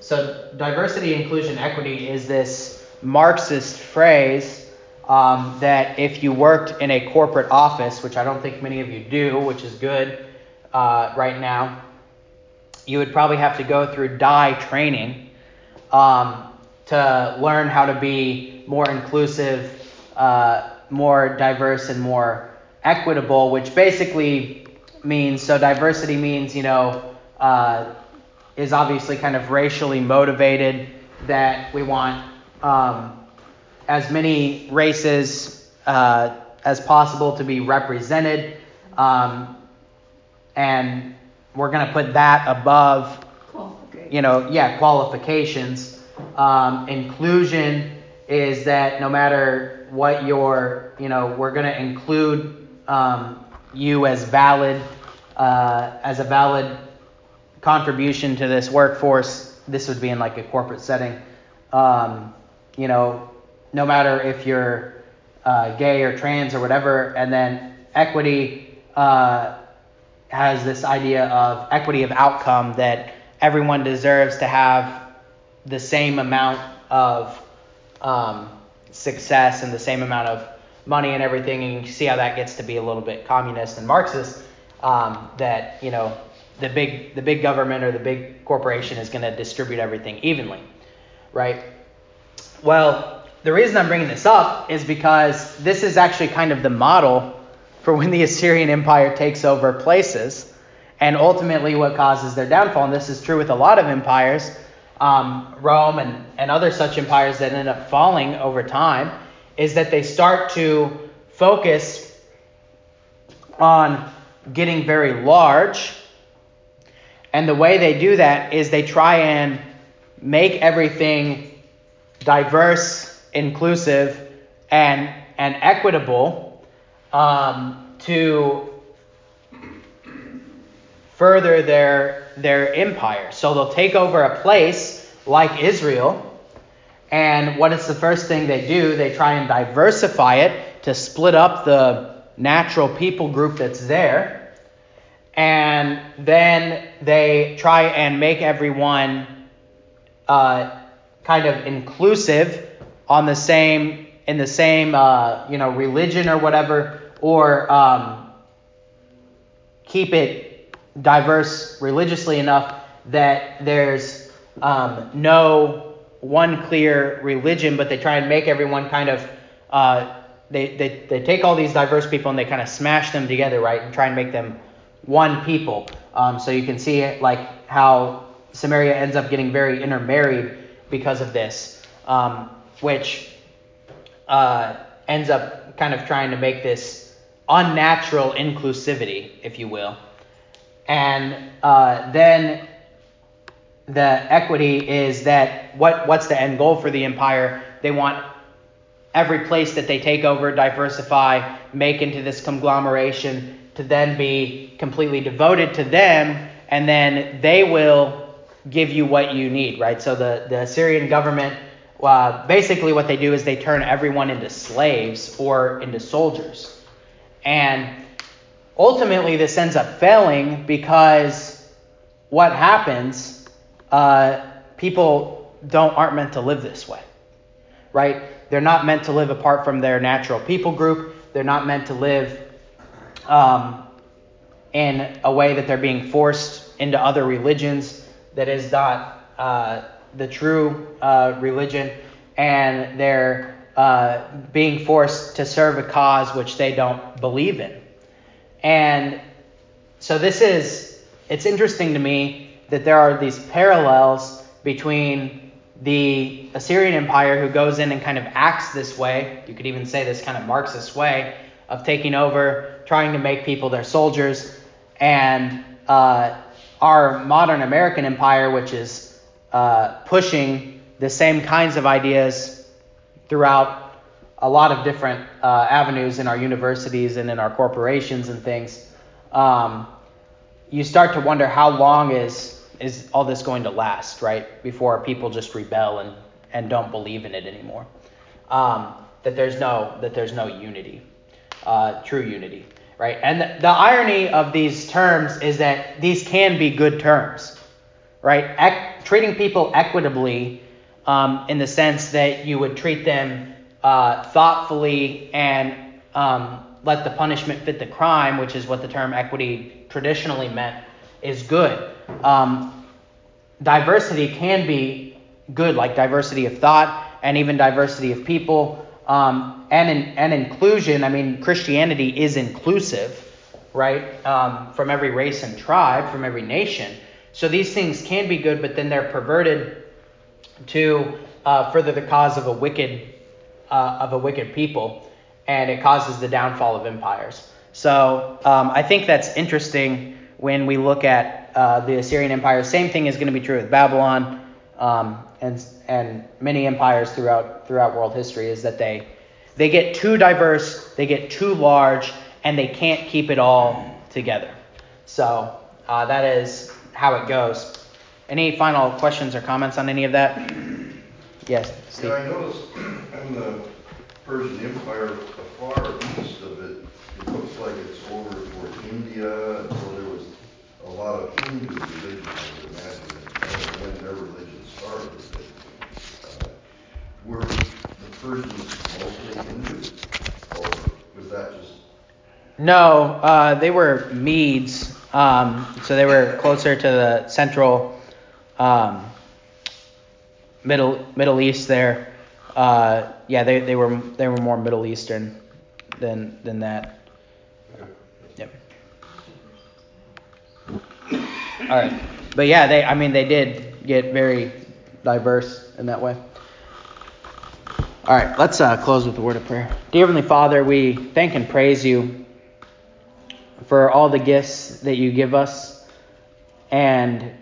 so, diversity, inclusion, equity is this Marxist phrase um, that if you worked in a corporate office, which I don't think many of you do, which is good uh, right now, you would probably have to go through DIE training um, to learn how to be more inclusive. Uh, more diverse and more equitable, which basically means so diversity means you know uh, is obviously kind of racially motivated that we want um, as many races uh, as possible to be represented, um, and we're going to put that above you know yeah qualifications. Um, inclusion is that no matter what your you know we're going to include um, you as valid uh, as a valid contribution to this workforce. This would be in like a corporate setting. Um, you know, no matter if you're uh, gay or trans or whatever, and then equity uh, has this idea of equity of outcome that everyone deserves to have the same amount of um, success and the same amount of money and everything, and you can see how that gets to be a little bit communist and Marxist. Um, that you know the big the big government or the big corporation is going to distribute everything evenly, right? Well, the reason I'm bringing this up is because this is actually kind of the model for when the Assyrian Empire takes over places, and ultimately what causes their downfall. And this is true with a lot of empires, um, Rome and, and other such empires that end up falling over time, is that they start to focus on getting very large. And the way they do that is they try and make everything diverse, inclusive, and, and equitable um, to further their, their empire. So they'll take over a place like Israel. And what is the first thing they do? They try and diversify it to split up the natural people group that's there. And then they try and make everyone uh, kind of inclusive on the same in the same uh, you know religion or whatever, or um, keep it diverse religiously enough that there's um, no one clear religion, but they try and make everyone kind of uh, they, they, they take all these diverse people and they kind of smash them together, right, and try and make them one people. Um, so you can see it like how Samaria ends up getting very intermarried because of this, um, which uh, ends up kind of trying to make this unnatural inclusivity, if you will. And uh, then the equity is that what what's the end goal for the empire? They want every place that they take over, diversify, make into this conglomeration to then be completely devoted to them, and then they will give you what you need, right? So the, the Assyrian government, uh, basically what they do is they turn everyone into slaves or into soldiers. And ultimately, this ends up failing because what happens, uh, people don't aren't meant to live this way, right? They're not meant to live apart from their natural people group. They're not meant to live um, in a way that they're being forced into other religions that is not uh, the true uh, religion. And they're uh, being forced to serve a cause which they don't believe in. And so this is, it's interesting to me that there are these parallels between the Assyrian Empire, who goes in and kind of acts this way, you could even say this kind of Marxist way of taking over, trying to make people their soldiers, and uh, our modern American empire, which is uh, pushing the same kinds of ideas throughout a lot of different uh, avenues in our universities and in our corporations and things. Um, you start to wonder how long is is all this going to last, right? Before people just rebel and, and don't believe in it anymore. Um, that there's no that there's no unity, uh, true unity, right? And the, the, irony of these terms is that these can be good terms, right? treating people equitably um, in the sense that you would treat them uh, thoughtfully and um, let the punishment fit the crime, which is what the term equity traditionally meant, is good. Um, diversity can be good, like diversity of thought and even diversity of people. Um, and in, and inclusion, I mean, Christianity is inclusive, right? Um, from every race and tribe, from every nation. So these things can be good, but then they're perverted to uh, further the cause of a wicked uh, of a wicked people, and it causes the downfall of empires. So um, I think that's interesting when we look at uh, the Assyrian Empire. Same thing is going to be true with Babylon um, and and many empires throughout throughout world history. Is that they they get too diverse, they get too large, and they can't keep it all together. So uh, that is how it goes. Any final questions or comments on any of that? Yes, Steve. Yeah, I noticed in the Persian Empire, the far east of it, it looks like it's over toward India, and so there was a lot of Hindu religion, I would imagine, when their religion started. but, uh, Were the Persians mostly Hindu, or was that just, No, uh, they were Medes, um, so they were closer to the central um, Middle Middle East there. Uh, yeah, they, they were they were more Middle Eastern than than that. All right, but yeah, they I mean they did get very diverse in that way. All right, let's uh, close with a word of prayer. Dear Heavenly Father, we thank and praise you for all the gifts that you give us. And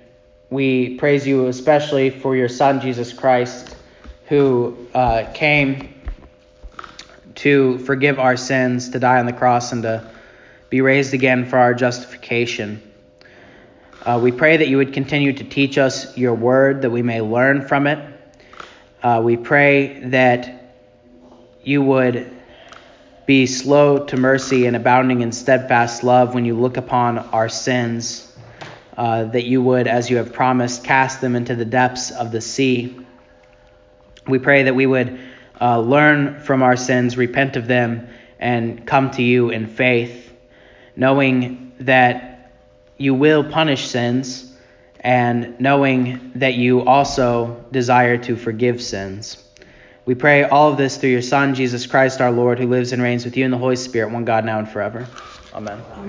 we praise you especially for your Son, Jesus Christ, who uh, came to forgive our sins, to die on the cross, and to be raised again for our justification. Uh, we pray that you would continue to teach us your word, that we may learn from it. Uh, we pray that you would be slow to mercy and abounding in steadfast love when you look upon our sins, uh, that you would, as you have promised, cast them into the depths of the sea. We pray that we would uh, learn from our sins, repent of them, and come to you in faith, knowing that you will punish sins and knowing that you also desire to forgive sins. We pray all of this through your Son, Jesus Christ our Lord, who lives and reigns with you in the Holy Spirit, one God now and forever. Amen. Amen.